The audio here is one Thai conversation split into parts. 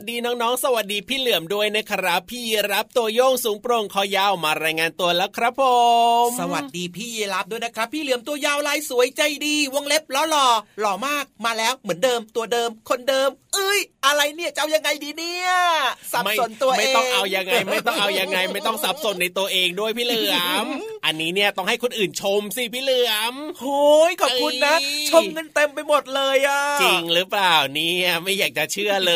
สวัสดีน้องๆ สวัสดีพี่เหลือมด้วยนะครับ พี่รับตัวโยงสูงโปร่งคอยาวมารายงานตัวแล้วครับผม สวัสดีพี่รับด้วยนะครับ พี่เหลือมตัวยาวลายสวยใจดี วงเล็บล้อหล่อหล่อมากมาแล้วเหมือนเดิมตัวเดิมคนเดิม เอ้ยอะไรเนี่ยจะเอายังไงดีเนี่ยสับไม่สนตัวเองไม่ต้องเอายังไง ไม่ต้องเอายังไง ไม่ต้องสับสนในตัวเองด้วยพี่เหลือมอันนี้เนี่ยต้องให้คนอื่นชมสิพี่เหลือมโอ้ยขอบคุณนะเอ้ยชมกันเต็มไปหมดเลยอะจริงหรือเปล่าเนี่ยไม่อยากจะเชื่อเล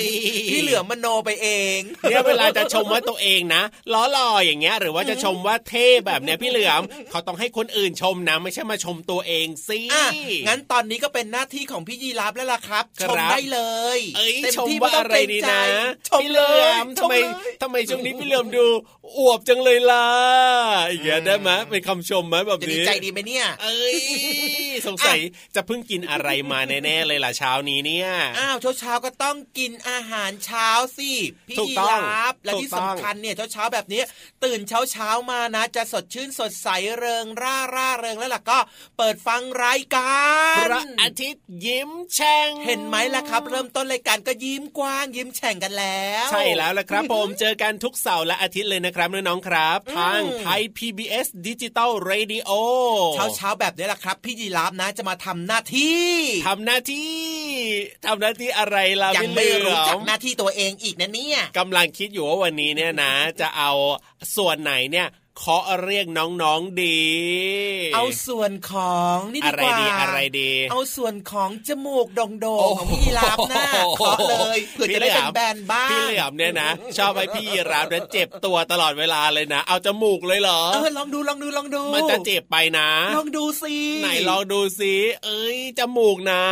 ย พี่เหลือมมโนไปเองเนี่ยเวลาจะชมว่าตัวเองนะล้อหล่ออย่างเงี้ย หรือว่าจะชมว่าเท่แบบเนี้ยพี่เหลือมเขาต้องให้คนอื่นชมนะ ไม่ใช่มาชมตัวเองสิอะงั้นตอนนี้ก็เป็นหน้าที่ของพี่ยีรับแล้วล่ะครับคชรับมได้เลยเอ้ยต็ชมที่ว่าต้งอะไรเกงดีใจนะชมพี่เหเลลืยอมทำไมชเลยทำไมช่วงนี้พี่เหลือมดูอวบจังเลยล่ะอย่างเงี้ยได้ไหมเป็นคำชมไหมแบบจะดีนี้ใจดีไหมเนี่ย เอ้ยสงสัยจะเพิ่งกินอะไรมาแน่ๆเลยล่ะเช้านี้เนี่ยอ้าวเช้าเช้าๆก็ต้องกินอาหารเช้าสิพี่ถูกยีต้องรับและถูกที่ต้สำองคัญเนี่ยเช้าเช้าๆแบบนี้ ตื่นเช้าเช้าๆมานะจะสดชื่นสดใสเริงร่าร่าเริงแล้วล่ะก็เปิดฟังรายการพระอาทิตย์ยิ้มแฉ่งเห็นไหมล่ะครับ เริ่มต้นรายการก็ยิ้มกว้างยิ้มแฉ่งกันแล้ว ใช่แล้วล่ะครับผมเจอกันทุกเสาร์และอาทิตย์เลยนะครับน้องๆครับ ทางไทย PBS ดิจิตอล Radio เช้าเช้าๆแบบนี้แหละครับ พี่ยีราฟนะจะมาทำหน้าที่ทำหน้าที่ทำหน้าที่อะไรล่ะยังพี่เหไม่ลืรู้อจักมหน้าที่ตัวเองอีกนะเนี่ยกำลังคิดอยู่ว่าวันนี้เนี่ยนะ จะเอาส่วนไหนเนี่ย เคาะเรียกน้องๆดี เอาส่วนของนี่ดีอะไรกว่าดีอะไรดี เอาส่วนของจมูกโด่งโอ้ๆของพี่ยีราฟนะเคาะเลยเผื่อจะได้เป็นแบนบ้างพี่เหลือมเนี่ยนะชอบให้พี่รับเนี่ยเจ็บตัวตลอดเวลาเลยนะ เอาจมูกเลยเหรอเออลองดูลองดูลองดู มันจะเจ็บไปนะ ลองดูสิไหนลองดูสิเอ้ยจมูกนะ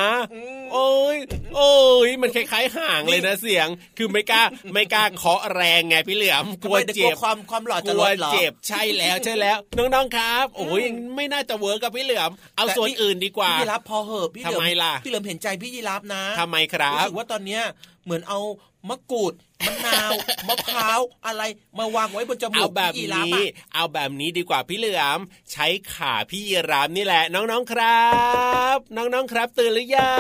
โอ้ยโอ้ยมันคล้ายๆห่างเลยนะเสียง คือไม่กล้าไม่กล้าเคาะแรงไงพี่เหลือมกทำลัวไมดี๋ยเจ็บความความหล่อกจะลัลวดเหรอเจ็บใช่แล้วใช่แล้ว น้องๆครับ โอ้ยไม่น่าจะเวิร์กกับพี่เหลือมเอาแต่ส่วนพี่อื่นดีกว่าพี่ยีราฟพอเหอะพี่เหลือทำไมล่ะพี่เหลือมเห็นใจพี่ยีราฟนะทำไมครับรู้สึกว่าตอนเนี้ยเหมือนเอามะกรูด มะนาวมะพร้าวอะไรมาวางไว้บนจมูเอากแบบพี่ยีราฟนี้อะเอาแบบนี้ดีกว่าพี่เหลือม ใช้ขาพี่ยีรามนี่แหละ น้องๆครับ น้องๆครับ ตื่นหรือยั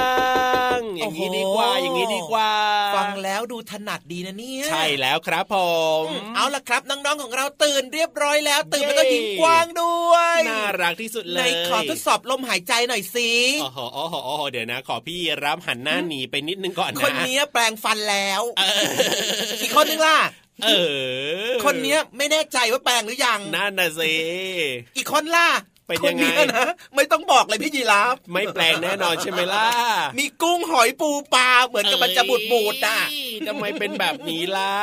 งอย่างนี้ดีกว่าอย่างนี้ดีกว่า ฟังแล้วดูถนัดดีนะเนี่ยใช่แล้วครับผมเอาล่ะครับน้องๆของเราตื่นเรียบร้อยแล้ว ตื่นเย้แล้วก็ยิ้มกว้างด้วยน่ารักที่สุดเลในยขอทดสอบลมหายใจหน่อยสิโอ้โหโอ้โหโอ้โหเดี๋ยวนะ ขอพี่ยีรับหันหน้าหนีไปนิดนึงก่อนนะคนนี้แปลงฟันแล้วเอออีกคนนึงล่ะเออ คนนี้ไม่แน่ใจว่าแปลงหรือยัง นั่นน่ะสิ อีกคนล่ะเป็นยังไงคนนี้นะไม่ต้องบอกเลยพี่ยีราฟไม่แปลงแน่นอนใช่ไหมล่ะ มีกุ้งหอยปูปลาเหมือนกับมันจะบูดบูดๆอะเอ้ยทำไมเป็นแบบนี้ล่ะ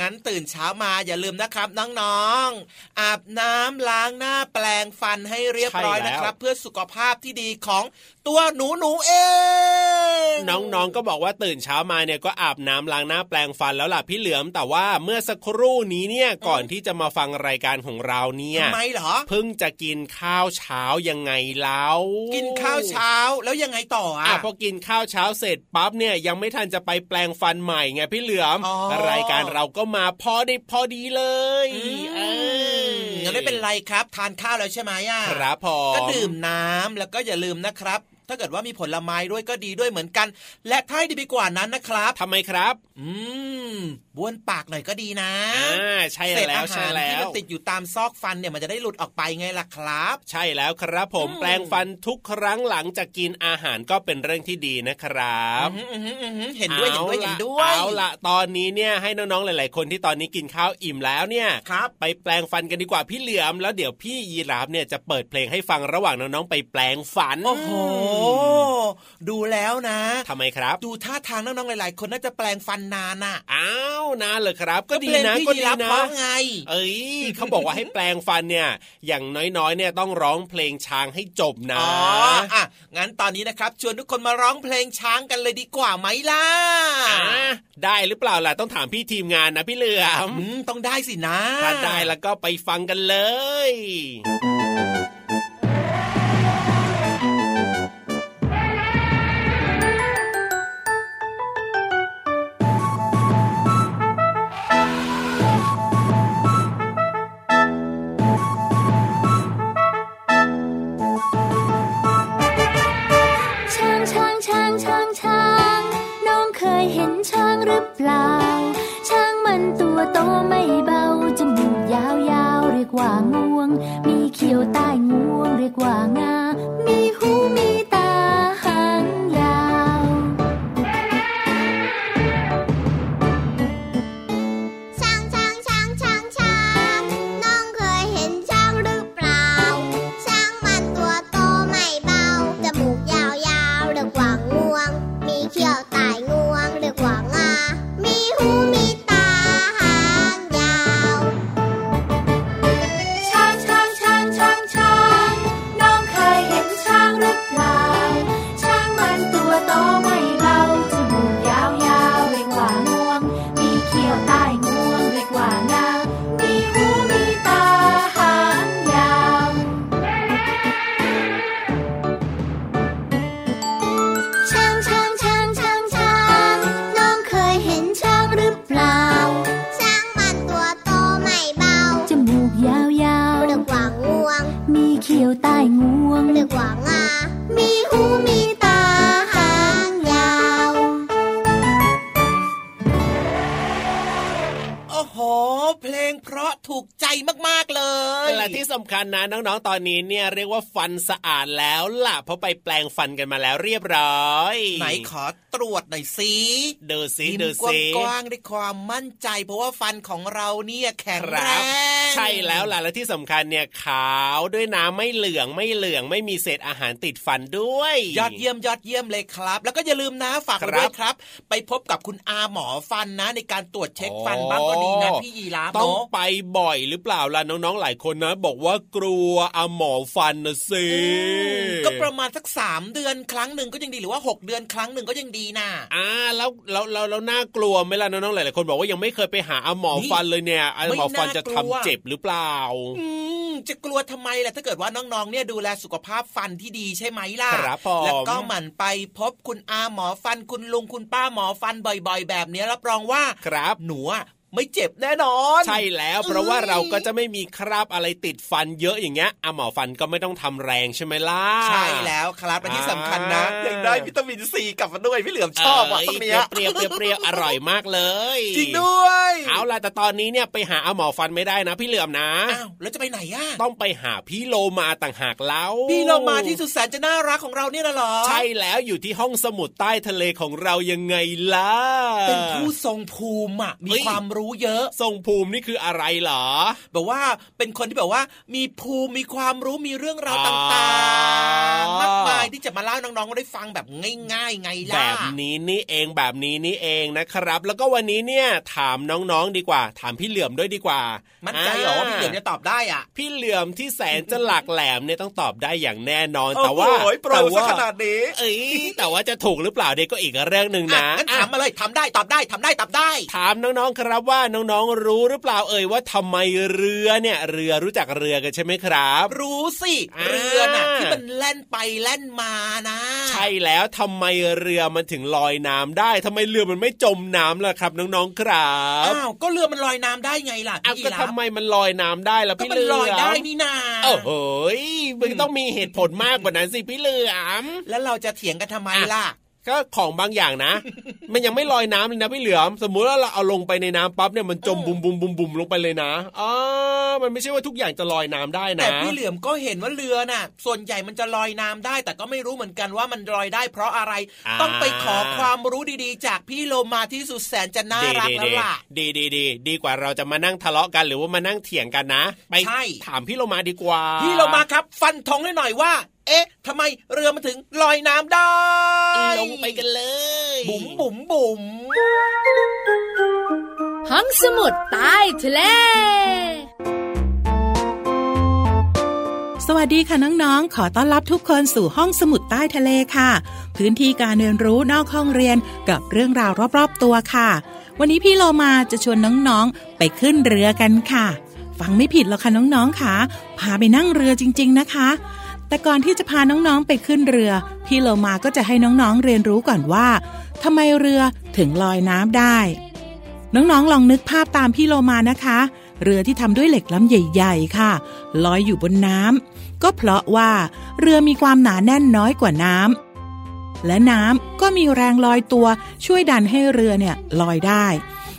งั้นตื่นเช้ามาอย่าลืมนะครับน้องๆ อาบน้ำล้างหน้าแปลงฟันให้เรียบร้อยใช่แล้วนะครับ เพื่อสุขภาพที่ดีของตัวหนูหนูๆเองน้องๆก็บอกว่าตื่นเช้ามาเนี่ยก็อาบน้ำล้างหน้าแปลงฟันแล้วล่ะพี่เหลือมแต่ว่าเมื่อสักครู่นี้เนี่ยก่อนที่จะมาฟังรายการของเราเนี่ยทำไมเหรอเพิ่งจะกินข้าวเช้ายังไงแล้วกินข้าวเช้าแล้วยังไงต่ออะอะพอกินข้าวเช้าเสร็จปั๊บเนี่ยยังไม่ทันจะไปแปลงฟันใหม่ไงพี่เหลือมอ๋อรายการเราก็มาพอดีพอดีเลยอืมเอองั้นไม่เป็นไรครับ ทานข้าวแล้วใช่ไหมอะครับผมก็ดื่มน้ำแล้วก็อย่าลืมนะครับ ถ้าเกิดว่ามีผลไม้ด้วยก็ดีด้วยเหมือนกัน และถ้าให้ดีไปกว่านั้นนะครับทำไมครับ อืมบ้วนปากหน่อยก็ดีนะอ่าใช่เศษแล้วอาใช่หารแล้ที่วมันติดอยู่ตามซอกฟันเนี่ยมันจะได้หลุดออกไปไงล่ะครับ ใช่แล้วครับ ผมอืมแปลงฟันทุกครั้งหลังจากกินอาหารก็เป็นเรื่องที่ดีนะครับอื้อหืออื้อหืออื้อหือเห็นด้วยเห็นด้วยอาเห็นละด้วยเอาละตอนนี้เนี่ยให้น้องๆหลาย ๆ คนที่ตอนนี้กินข้าวอิ่มแล้วเนี่ยครับไปแปลงฟันกันดีกว่าพี่เหลือมแล้วเดี๋ยวพี่ยีราฟเนี่ยจะเปิดเพลงให้ฟังระหว่างน้องๆไปแปลงฟันโอ้โหดูแล้วนะทำไมครับ ดูท่าทางน้องๆหลาย ๆ คนน่าจะแปลงฟันนานน่ะอ้าวนานเลยครับ ก็ดีเพลงนะพี่ก็ยีดีรับนะเพราะไง เอ้ยเขาบอกว่าให้แปลงฟันเนี่ย อย่างน้อยๆเนี่ยต้องร้องเพลงช้างให้จบนะอ๋ออะงั้นตอนนี้นะครับชวนทุกคนมาร้องเพลงช้างกันเลยดีกว่าไหมล่ะอะได้หรือเปล่าล่ะต้องถามพี่ทีมงานนะพี่เหลือมอืมต้องได้สินะถ้าได้แล้วก็ไปฟังกันเลยช้ือเปล่า ช้างมันตัวโตไม่เบา จมูกยาวๆ เรียกว่างวง มีเขียวใต้งวง เรียกว่างา คัญนะน้องๆตอนนี้เนี่ยเรียกว่าฟันสะอาดแล้วล่ะเพราะไปแปลงฟันกันมาแล้วเรียบร้อยไหนขอตรวจหน่อยสิดูสิยิ้มดูกสิว้างๆด้วยความมั่นใจ เพราะว่าฟันของเราเนี่ยแข็งคแรรับงใช่แล้วล่ะและที่สำคัญเนี่ยขาวด้วยน้ำไม่เหลืองไม่เหลืองไม่มีเศษอาหารติดฟันด้วย ยอดเยี่ยมยอดเยี่ยมเลยครับ แล้วก็อย่าลืมนะฝากไว้ครับด้วยครับ ไปพบกับคุณอาหมอฟันนะ ในการตรวจเช็คฟันบ้างก็ดีนะพี่ยีราฟต้องเนาะไปบ่อยหรือเปล่าล่ะน้องๆหลายคนนะ บอกว่ากลัวอาหมอฟันนะสิก็ประมาณสักสามเดือนครั้งหนึ่งก็ยังดีหรือว่าหกเดือนครั้งหนึ่งก็ยังดีนะอ่าแล้วแล้วแล้วแล้วน่ากลัวไหมล่ะน้องๆหลายๆคนบอกว่ายังไม่เคยไปหาอาหมอฟันเลยเนี่ยอาหมอฟันจะทำเจ็บหรือเปล่าอืมจะกลัวทำไมล่ะถ้าเกิดว่าน้องๆเนี่ยดูแลสุขภาพฟันที่ดีใช่ไหมล่ะครับผมแล้วก็หมั่นไปพบคุณอาหมอฟันคุณลุงคุณป้าหมอฟันบ่อย ๆ แบบนี้รับรองว่าครับหนูอะ ไม่เจ็บแน่นอน ใช่แล้วเพราะว่าเราก็จะไม่มีคราบอะไรติดฟันเยอะอย่างเงี้ยอาหมอฟันก็ไม่ต้องทำแรงใช่ไหมล่ะใช่แล้วครับและที่สำคัญนะอ่ายังได้วิตามินซีกลับมาด้วยพี่เหลือมชอบอะตรงเนี้ยเปรี้ยวๆเปรี้ยวๆเปรี้ยวๆอร่อยมากเลย จริงด้วยเอาล่ะแต่ตอนนี้เนี่ยไปหาอาหมอฟันไม่ได้นะ พี่เหลือมนะอ้าวแล้วจะไปไหนอะต้องไปหาพี่โลมาต่างหากแล้วพี่เรามาที่สุดแสนจะน่ารักของเราเนี่ยนะเหรอใช่แล้วอยู่ที่ห้องสมุดใต้ทะเลของเรายังไงล่ะเป็นผู้ทรงภูมิอะมีเฮ้ยความรู้เยอะ ทรงภูมินี่คืออะไรเหรอ แบบว่าเป็นคนที่แบบว่า มีภูมิมีความรู้มีเรื่องราวอ๋อต่างๆมากมายที่จะมาเล่าให้น้องๆได้ฟังแบบง่ายๆไงแบล่ะบนี้นี่เองแบบนี้นี่เองนะครับ แล้วก็วันนี้เนี่ยถามน้องๆดีกว่า ถามพี่เหลือมด้วยดีกว่ามั่มั่นใจเหรอว่าพี่เหลือมจะตอบได้อะ พี่เหลือมที่แสนจะหลากแหลมเนี่ยต้องตอบได้อย่างแน่นอนโอ้โหแต่ว่าโปรแต่ซะว่าขนาดนี้เอ้ยแต่ว่าจะถูกหรือเปล่าเด็กก็อีกเรื่องหนึ่งอะนะงั้นถามมาเลยทำได้ตอบได้ทำได้ตอบได้ ถามน้องๆครับว่าน้องๆรู้หรือเปล่าเอ่ยว่าทำไมเรือเนี่ย เรือรู้จักเรือกันใช่ไหมครับ รู้สิอ่าเรือน่ะที่มันแล่นไปแล่นมานะ ใช่แล้วทำไมเรือมันถึงลอยน้ำได้ทำไมเรือมันไม่จมน้ำล่ะครับน้องๆครับอ้าวก็เรือมันลอยน้ำได้ไงล่ะอ้าวพี่ก็ยีราทำฟไมมันลอยน้ำได้ล่ะก็พี่มัเหนลือมลอยได้นี่นาโอ้โหมันต้องมีเหตุผลมากกว่านั้นสิพี่เหลือมแล้วเราจะเถียงกันทำไมล่ะ ก็ของบางอย่างนะ มันยังไม่ลอยน้ำเลยนะพี่เหลือม สมมุติว่าเราเอาลงไปในน้ำปั๊บเนี่ยมันจมเออบุมบุมบุมบุมลงไปเลยนะอ๋อมันไม่ใช่ว่าทุกอย่างจะลอยน้ำได้นะแต่พี่เหลือมก็เห็นว่าเรือน่ะ ส่วนใหญ่มันจะลอยน้ำได้ แต่ก็ไม่รู้เหมือนกันว่ามันลอยได้เพราะอะไรอ่าต้องไปขอความรู้ดีๆ จากพี่โลมาที่สุดแสนจะน่ารักแล้วล่ะดีดีดีดีกว่าเราจะมานั่งทะเลาะกันหรือว่ามานั่งเถียงกันนะ ไปใช่ ถามพี่โลมาดีกว่าพี่โลมาครับ ฟันธงให้หน่อยว่า เอ๊ะทำไมเรือมันถึงลอยน้ำได้ ลงไปกันเลย บุ๋มบุ๋มบุ๋มห้องสมุดใต้ทะเลสวัสดีค่ะน้องๆ ขอต้อนรับทุกคนสู่ห้องสมุดใต้ทะเลค่ะ พื้นที่การเรียนรู้นอกห้องเรียนกับเรื่องราวรอบๆตัวค่ะ วันนี้พี่โลมาจะชวนน้องๆ ไปขึ้นเรือกันค่ะ ฟังไม่ผิดหรอกค่ะน้องๆค่ะ พาไปนั่งเรือจริง ๆนะคะ แต่ก่อนที่จะพาน้องๆไปขึ้นเรือ พี่โลมาก็จะให้น้องๆเรียนรู้ก่อนว่าทำไมเรือถึงลอยน้ำได้ น้องๆลองนึกภาพตามพี่โลมานะคะ เรือที่ทำด้วยเหล็กล้ำใหญ่ ๆ ค่ะ ลอยอยู่บนน้ำก็เพราะว่าเรือมีความหนาแน่นน้อยกว่าน้ำและน้ำก็มีแรงลอยตัวช่วยดันให้เรือเนี่ยลอยได้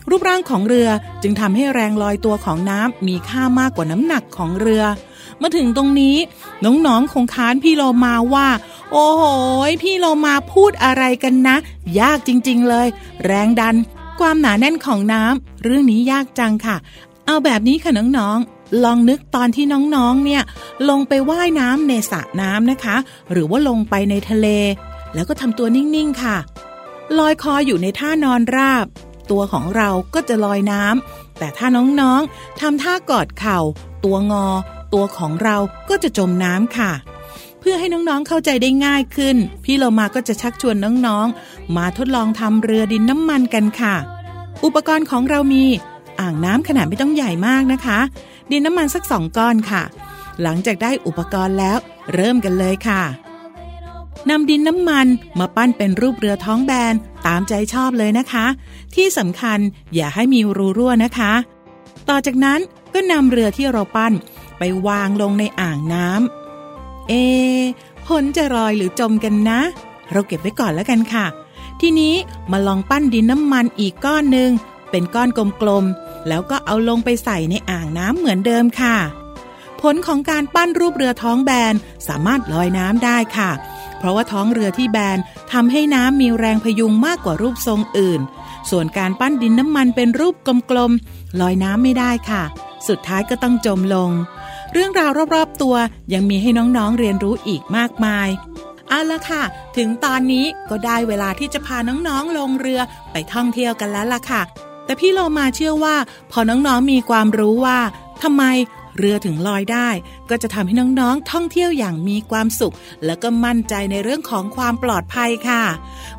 รูปร่างของเรือจึงทำให้แรงลอยตัวของน้ำมีค่ามากกว่าน้ำหนักของเรือ มาถึงตรงนี้ น้องๆคงค้านพี่โลมาว่า โอ้โหพี่โลมาพูดอะไรกันนะ ยากจริงๆเลย แรงดัน ความหนาแน่นของน้ำเรื่องนี้ยากจังค่ะ เอาแบบนี้ค่ะน้องๆลองนึกตอนที่น้องๆ เนี่ย ลงไปว่ายน้ำในสระน้ำนะคะ หรือว่าลงไปในทะเล แล้วก็ทำตัวนิ่งๆ ค่ะ ลอยคออยู่ในท่านอนราบ ตัวของเราก็จะลอยน้ำแต่ถ้าน้องๆทำท่ากอดเข่า ตัวงอ ตัวของเราก็จะจมน้ำค่ะ เพื่อให้น้องๆเข้าใจได้ง่ายขึ้น พี่เรามาก็จะชักชวนน้องๆ มาทดลองทำเรือดินน้ำมันกันค่ะ อุปกรณ์ของเรามี อ่างน้ำขนาดไม่ต้องใหญ่มากนะคะ ดินน้ำมันสักสองก้อนค่ะ หลังจากได้อุปกรณ์แล้ว เริ่มกันเลยค่ะนำดินน้ำมันมาปั้นเป็นรูปเรือท้องแบนตามใจชอบเลยนะคะ ที่สำคัญอย่าให้มีรูรั่วนะคะ ต่อจากนั้นก็นำเรือที่เราปั้น ไปวางลงในอ่างน้ำเอผลจะลอยหรือจมกันนะ เราเก็บไว้ก่อนแล้วกันค่ะ ทีนี้มาลองปั้นดินน้ำมันอีกก้อนหนึ่งเป็นก้อนกลมๆ แล้วก็เอาลงไปใส่ในอ่างน้ำเหมือนเดิมค่ะ ผลของการปั้นรูปเรือท้องแบนสามารถลอยน้ำได้ค่ะ เพราะว่าท้องเรือที่แบนทำให้น้ำมีแรงพยุงมากกว่ารูปทรงอื่น ส่วนการปั้นดินน้ำมันเป็นรูปกลมๆลอยน้ำไม่ได้ค่ะ สุดท้ายก็ต้องจมลง เรื่องราวรอบๆตัวยังมีให้น้องๆเรียนรู้อีกมากมายเอาละค่ะ ถึงตอนนี้ก็ได้เวลาที่จะพาน้องๆลงเรือไปท่องเที่ยวกันแล้วล่ะค่ะ แต่พี่โลมาเชื่อว่า พอน้องๆมีความรู้ว่าทำไม เรือถึงลอยได้ ก็จะทำให้น้องๆ ท่องเที่ยวอย่างมีความสุข แล้วก็มั่นใจในเรื่องของความปลอดภัยค่ะ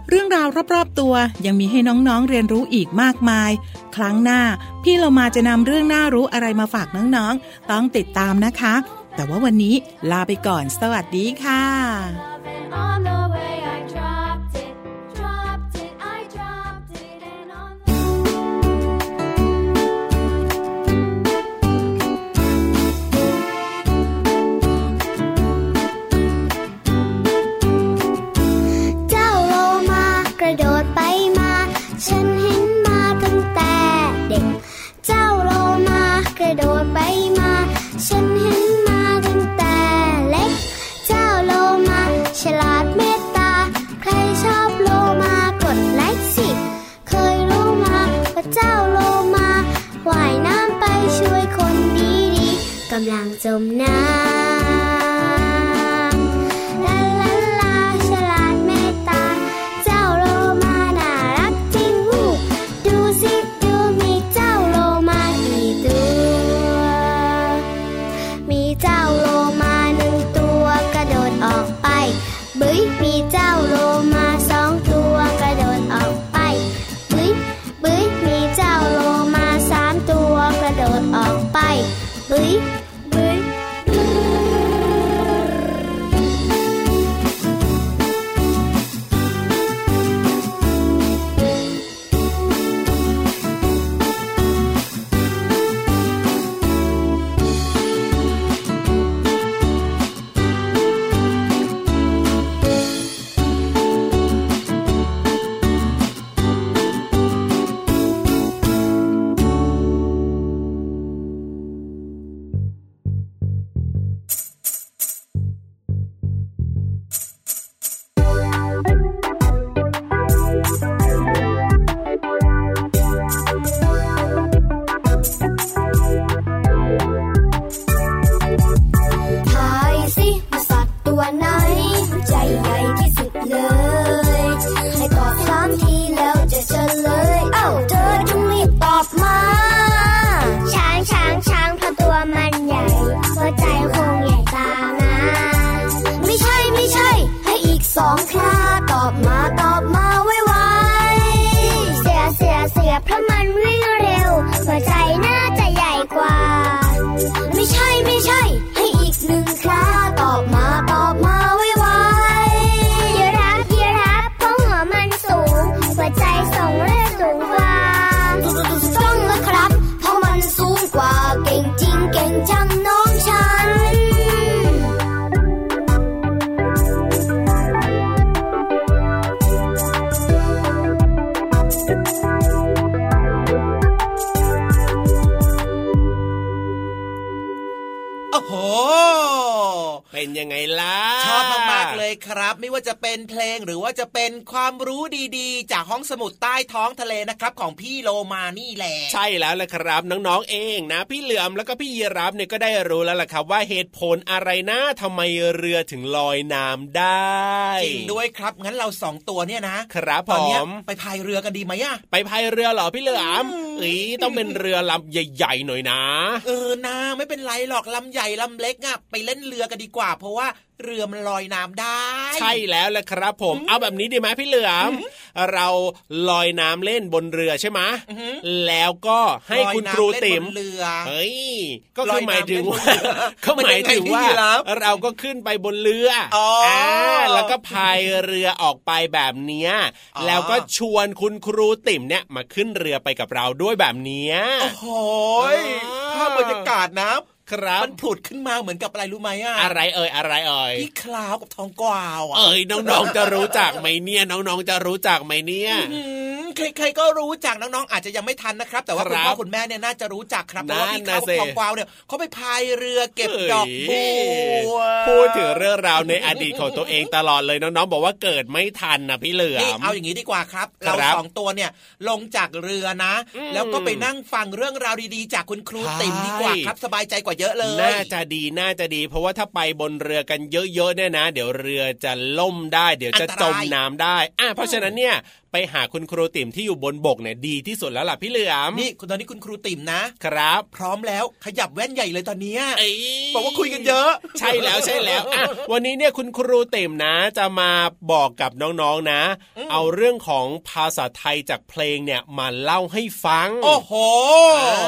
เรื่องราวรอบๆตัวยังมีให้น้องๆเรียนรู้อีกมากมาย ครั้งหน้า พี่เรามาจะนำเรื่องน่ารู้อะไรมาฝากน้องๆ ต้องติดตามนะคะ แต่ว่าวันนี้ลาไปก่อน สวัสดีค่ะำลังจมน้ำ ยังไงล่ะ ครับ ไม่ว่าจะเป็นเพลงหรือว่าจะเป็นความรู้ดีๆ จากห้องสมุดใต้ท้องทะเลนะครับของพี่โลมานี่แหละใช่แล้วละครับน้องๆเองนะ พี่เหลือมแล้วก็พี่ยีรับเนี่ยก็ได้รู้แล้วล่ะครับ ว่าเหตุผลอะไรนะทำไมเรือถึงลอยน้ำได้จริงด้วยครับงั้นเราสองตัวเนี่ยนะครับผตอนเนี้ยมไปพายเรือกันดีไหมอะไปพายเรือเหรอพี่เหลือมเอ้ยต้องเป็นเรือลำใหญ่ๆหน่อยนะ เออนาไม่เป็นไรหรอกลำใหญ่ลำเล็กอะไปเล่นเรือกันดีกว่า เพราะว่า เรือมันลอยน้ำได้ ใช่แล้วแหละครับผม เอาแบบนี้ดีไหมพี่เหลือม เราลอยน้ำเล่นบนเรือใช่ไหมแล้วก็ให้คุณครูติ๋มลอยน้ำเล่นบนเรือเฮ้ยก็ลคืออยหมายถึงน้ำเล่นบนว่าเรือก็หมายถึงว่ามันยังไงพี่รับเราก็ขึ้นไปบนเรืออออ่าแล้วก็พายเรือออกไปแบบเนี้ยอ๋อแล้วก็ชวนคุณครูติ๋มเนี่ยมาขึ้นเรือไปกับเราด้วยแบบเนี้ยโอ้โหยอ่าภาพบรรยากาศนะ ครับ มันผุดขึ้นมาเหมือนกับอะไรรู้ไหมอะอะไรเอ่ยอะไรเอ่ยพี่คลาวกับทองกวาวอะเอ้ยน้องๆจะรู้จักไหมเนี่ยน้องๆจะรู้จักไหมเนี่ยอืมใครๆก็รู้จักน้องๆอาจจะยังไม่ทันนะครับ แต่ว่าคคุรัณบพ่อคุณแม่เนี่ยน่าจะรู้จักครับเพราะว่านั่พี่นคลาวน่ะกับสิทองกวาวเนี่ยเขาไปพายเรือเก็บเฮ้ยดอกบัวพูดถึงเรื่องราวในอดีตของตัวเองตลอดเลยน้องๆบอกว่าเกิดไม่ทันนะพี่เหลือนี่มเอาอย่างนี้ดีกว่าครับครัเราบสองตัวเนี่ยลงจากเรือนะอืมแล้วก็ไปนั่งฟังเรื่องราวดีๆ จากคุณครูใช่ติ๋มดีกว่าครับสบายใจกว่าเยอะเลย น่าจะดีน่าจะดี เพราะว่าถ้าไปบนเรือกันเยอะๆเนี่ยนะ เดี๋ยวเรือจะล่มได้ เดี๋ยวจะจมน้ำได้อะเพราะฉะนั้นเนี่ย ไปหาคุณครูติ๋มที่อยู่บนบกเนี่ยดีที่สุดแล้วล่ะพี่เหลือมนี่คุณตอนนี้คุณครูติ๋มนะครับ พร้อมแล้วขยับแว่นใหญ่เลยตอนเนี้ยเอ้ยบอกว่าคุยกันเยอะ ใช่แล้วใช่แล้วอะวันนี้เนี่ยคุณครูเต็มนะ จะมาบอกกับน้องๆนะ เอาเรื่องของภาษาไทยจากเพลงเนี่ยมาเล่าให้ฟัง โอ้โห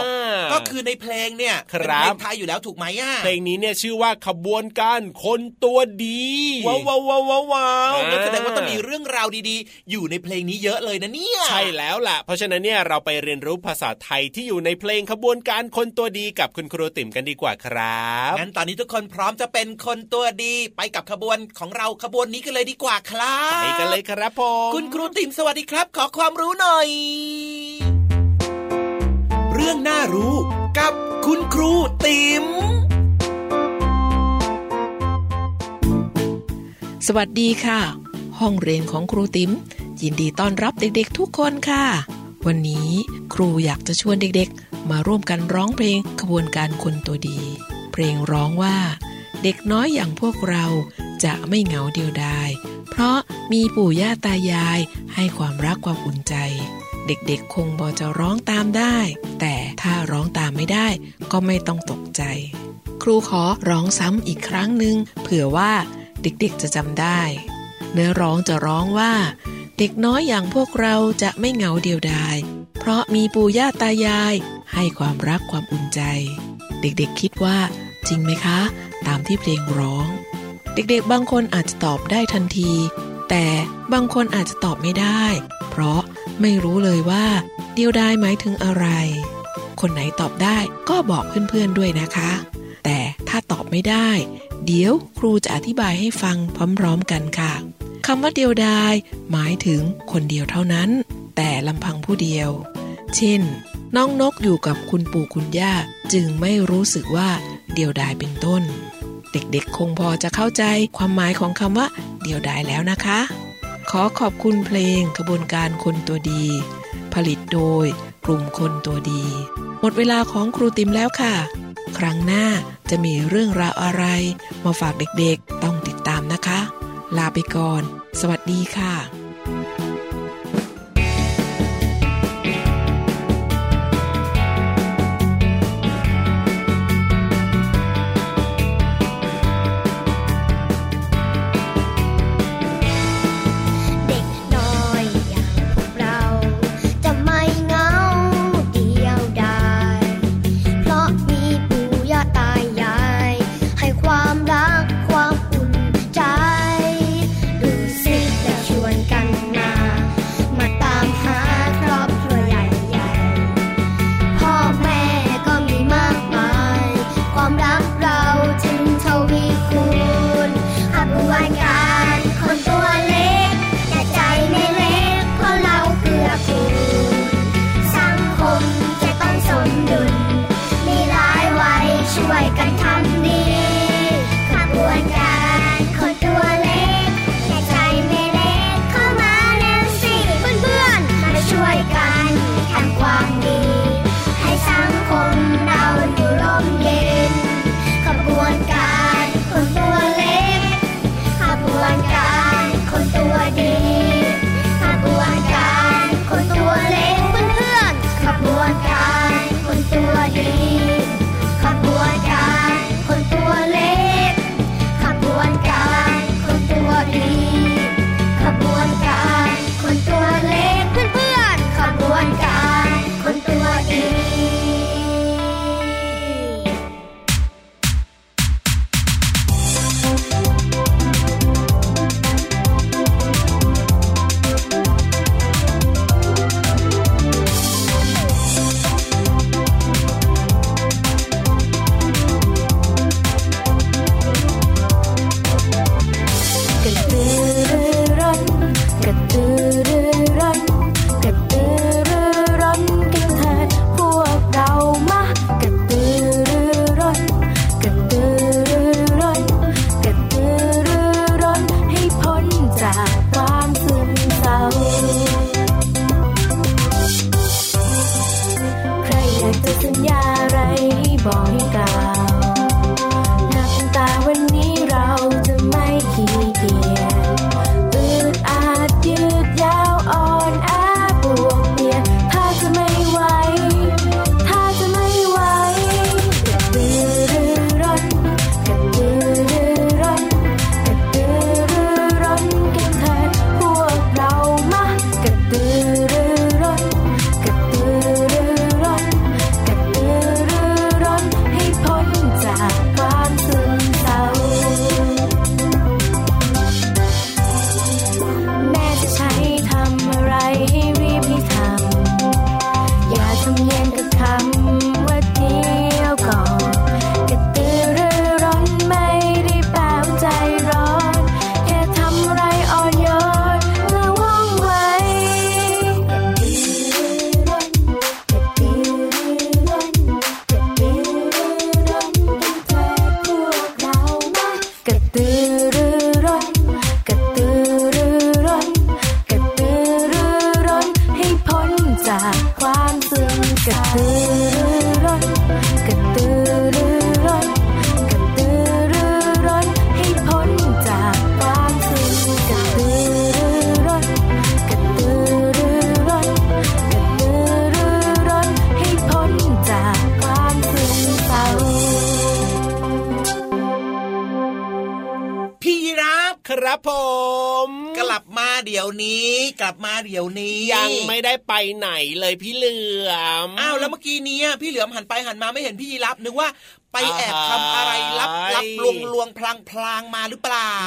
อ่าก็คือในเพลงเนี่ยครับเป็นเพลงไทยอยู่แล้วถูกไหมอะเพลงนี้เนี่ยชื่อว่าขบวนการคนตัวดีว้าวว้าวว้าวว้าวว้าวอ่างั้นแสดงว่าต้องมีเรื่องราวดีๆ อยู่ในเพลงนี้เยอะเลยนะเนี่ย ใช่แล้วล่ะ เพราะฉะนั้นเนี่ยเราไปเรียนรู้ภาษาไทยที่อยู่ในเพลงขบวนการคนตัวดีกับคุณครูติ๋มกันดีกว่าครับงั้นตอนนี้ทุกคนพร้อมจะเป็นคนตัวดีไปกับขบวนของเราขบวนนี้กันเลยดีกว่าครับไปกันเลยครับผมคุณครูติ๋มสวัสดีครับ ขอความรู้หน่อย เรื่องน่ารู้กับคุณครูติ๋มสวัสดีค่ะ ห้องเรียนของครูติ๋ม ยินดีต้อนรับเด็กๆทุกคนค่ะ วันนี้ครูอยากจะชวนเด็กๆ มาร่วมกันร้องเพลงขบวนการคนตัวดี เพลงร้องว่า เด็กน้อยอย่างพวกเราจะไม่เหงาเดียวดาย เพราะมีปู่ย่าตายายให้ความรักความอุ่นใจ เด็กๆ คงบอจะร้องตามได้ แต่ถ้าร้องตามไม่ได้ก็ไม่ต้องตกใจ ครูขอร้องซ้ำอีกครั้งหนึ่งเผื่อว่าเด็กๆจะจำได้ เนื้อร้องจะร้องว่า เด็กน้อยอย่างพวกเราจะไม่เหงาเดียวดาย เพราะมีปู่ย่าตายาย ให้ความรักความอุ่นใจ เด็กๆคิดว่า จริงไหมคะ ตามที่เพลงร้อง เด็กๆบางคนอาจจะตอบได้ทันที แต่บางคนอาจจะตอบไม่ได้ เพราะไม่รู้เลยว่า เดียวดายหมายถึงอะไร คนไหนตอบได้ก็บอกเพื่อนๆด้วยนะคะ แต่ถ้าตอบไม่ได้ เดี๋ยวครูจะอธิบายให้ฟังพร้อมๆกันค่ะ คำว่าเดียวดาย หมายถึงคนเดียวเท่านั้น แต่ลำพังผู้เดียว เช่น น้องนกอยู่กับคุณปู่คุณย่า จึงไม่รู้สึกว่าเดียวดายเป็นต้น เด็กๆ คงพอจะเข้าใจความหมายของคำว่า เดียวดายแล้วนะคะ ขอขอบคุณเพลงขบวนการคนตัวดี ผลิตโดยกลุ่มคนตัวดี หมดเวลาของครูติมแล้วค่ะ ครั้งหน้าจะมีเรื่องราวอะไร มาฝากเด็กๆ ต้องติด ลาไปก่อน สวัสดีค่ะ ลือมหันไปหันมาไม่เห็นพี่ยีรับนึกว่า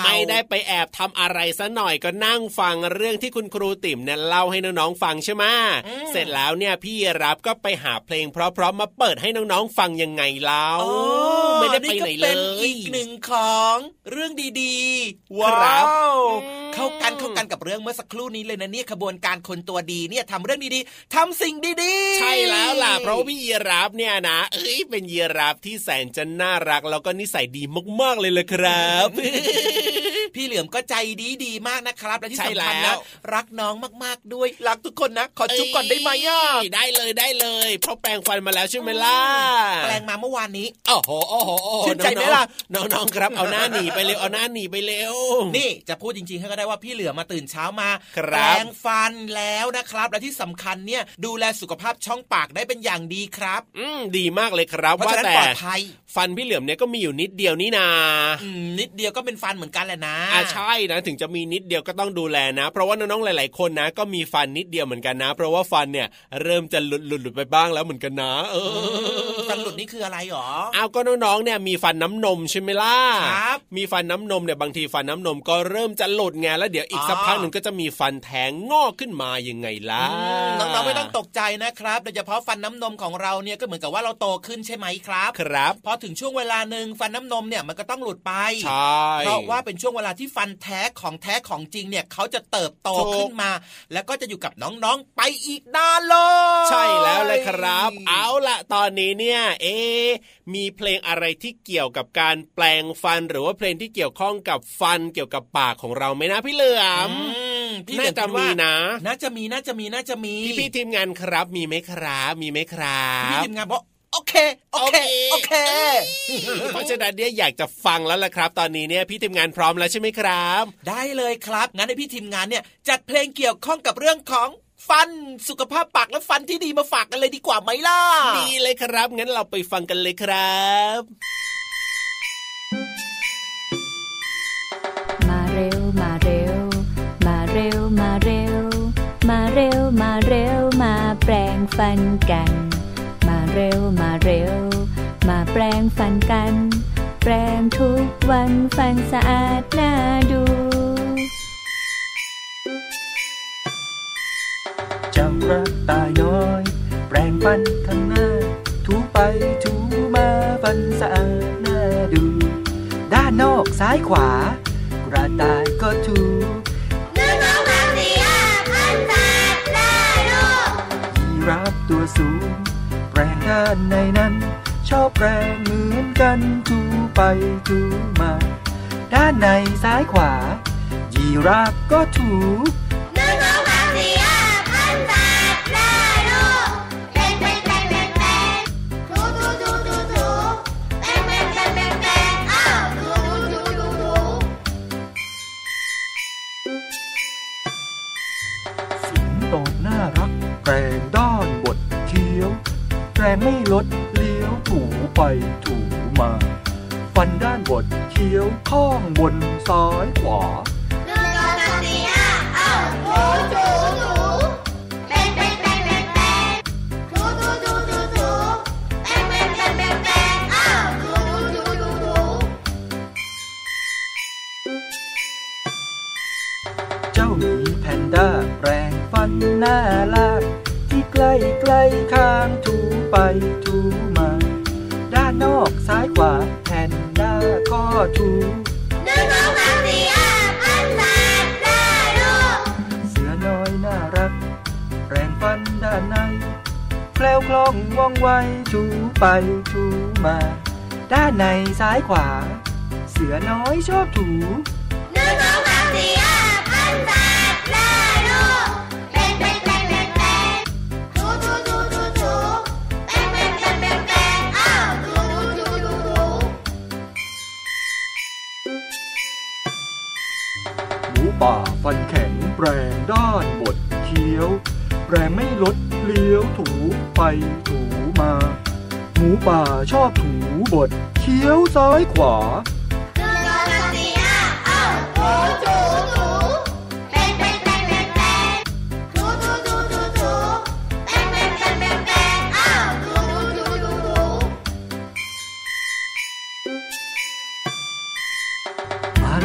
ไม่ได้ไปแอบทำอะไรซะหน่อยก็นั่งฟังเรื่องที่คุณครูติ๋มเนี่ยเล่าให้น้องๆฟังใช่ไหมเสร็จแล้วเนี่ยพี่รับก็ไปหาเพลงเพราะๆมาเปิดให้น้องๆฟังยังไงเล่าอ๋อไม่ได้ไปไหนเลก็เป็นยอีกหนึ่งของเรื่องดีๆว้าครับวเข้ากันเข้ากันกับเรื่องเมื่อสักครู่นี้เลยนะเนี่ยขบวนการคนตัวดีเนี่ยทำเรื่องดีๆทำสิ่งดีๆ ใช่แล้วล่ะเพราะว่าพี่ยีรับเนี่ยนะ เอ้ยเป็นยีรับที่แสนจะน่ารักแล้วก็นิสัยดีมากๆเลยเลยครับพี่เหลือมก็ใจดีดีๆมากนะครับและที่ใช่สำคัญแล้นะวรักน้องมากๆด้วยรักทุกคนนะ ขอจุ๊บก่อนได้ไหมอะเอ้ยได้เลยได้เลย เพราะแปรงฟันมาแล้วใช่ไหมล่ะแปลงมาเมื่อวานนี้โอ้โหโอ้โหโอ้โหชื่นใจไหมล่ะน้องๆน้องๆครับเอาหน้าหนีไปเร็วเอาหน้าหนีไปเร็ว นี่จะพูดจริงๆให้ก็ได้ว่าพี่เหลือมาตื่นเช้ามาครับแปรงฟันแล้วนะครับ และที่สำคัญเนี่ยดูแลสุขภาพช่องปากได้เป็นอย่างดีครับ อืมดีมากเลยครับเพราะว่าฉะนั้นแต่ปลอดภัยฟันพี่เหลือมเนี่ยก็มีอยู่นิดเดียวนี่นาอืมนิดเดียวก็เป็นฟันเหมือนกันแหละนะอ่าใช่นะถึงจะมีนิดเดียวก็ต้องดูแลนะ เพราะว่าน้องๆหลาย ๆคนนะ ก็มีฟันนิดเดียวเหมือนกันนะ เพราะว่าฟันเนี่ยเริ่มจะหลุดหลุดหลุดไปบ้างแล้วเหมือนกันนะเออฟันหลุดนี่คืออะไรหรอเอาก็น้องๆเนี่ยมีฟันน้ำนมใช่ไหมล่ะครับมีฟันน้ำนมเนี่ยบางทีฟันน้ำนมก็เริ่มจะหลุดไงแล้วเดี๋ยวอีกอ๋อสักพักหนึ่งก็จะมีฟันแทงงอกขึ้นมายังไงล่ะอืมน้องๆไม่ต้องตกใจนะครับโดยเฉพาะฟันน้ำนมของเราเนี่ยก็เหมือนกับว่าเราโตขึ้นใช่ไหมครับ ครับพอถึงช่วงเวลาหนึ่งฟันน้ำนมเนี่ยมันก็ต้องหลุดไปใช่เพราะว่าเป็นช่วงเวลาที่ฟันแท้ของแท้ของจริงเนี่ยเขาจะเติบโตถูกขึ้นมา แล้วก็จะอยู่กับน้องๆไปอีกนานเลยใช่แล้วเลยครับ เอาละตอนนี้เนี่ย เอ๊ะมีเพลงอะไรที่เกี่ยวกับการแปลงฟันหรือว่าเพลงที่เกี่ยวข้องกับฟันเกี่ยวกับปากของเราไหมนะพี่เหลือมอืมพี่เหลืน่าอมจะคิดว่ามีนะน่าจะมีน่าจะมีน่าจะมีพี่พี่ๆทีมงานครับมีไหมครับมีไหมครัพี่บทีมงานบอก โอเคโอเคโอเค เพราะฉะนั้นเนี่ยอยากจะฟังแล้วล่ะครับ ตอนนี้เนี่ยพี่ทีมงานพร้อมแล้วใช่ไหมครับ ได้เลยครับงั้นให้พี่ทีมงานเนี่ยจัดเพลงเกี่ยวข้องกับเรื่องของฟันสุขภาพปากและฟันที่ดีมาฝากกันเลยดีกว่าไหมล่ะดีเลยครับ งั้นเราไปฟังกันเลยครับมาเร็วมาเร็ว มาเร็วมาเร็ว มาเร็วมาเร็วมาแปลงฟันกันมา เร็วมาเร็ว มาแปลงฟันกัน แปลงทุกวันฟันสะอาดน่าดูเจ้ากระต่ายน้อย แปรงฟันข้างหน้า ถูไปถูมาฟันสะอาดน่าดู ด้านนอกซ้ายขวา กระต่ายก็ถูหนึ่งสองสามสี่ห้าพันแปดได้ลูกยีราฟตัวสูง แปรงด้านในนั้น ชอบแปรงเหมือนกันถูไปถูมา ด้านในซ้ายขวา ยีราฟก็ถู แรงไม่ลดเลี้ยวถูไปถูมา ฟันด้านบนเคี้ยวข้องบนซ้ายขวา ไปถูมา ด้านในซ้ายขวา เสือน้อยชอบถูหนึ่งสองสามสี่ห้าพันแปดได้ลูกเป่งเป่งเป่งเป่งเป่งถูถูถูถูถูเป่งเป่งเป่งเป่งเป่งอ้าวถูถูถูถูถูหมูป่าฟันแข็งแปรงด้านบดเคี้ยว แปรงไม่ลดเลี้ยวถูไปถูมา หมูป่าชอบถูบทเคี้ยวซ้ายขวา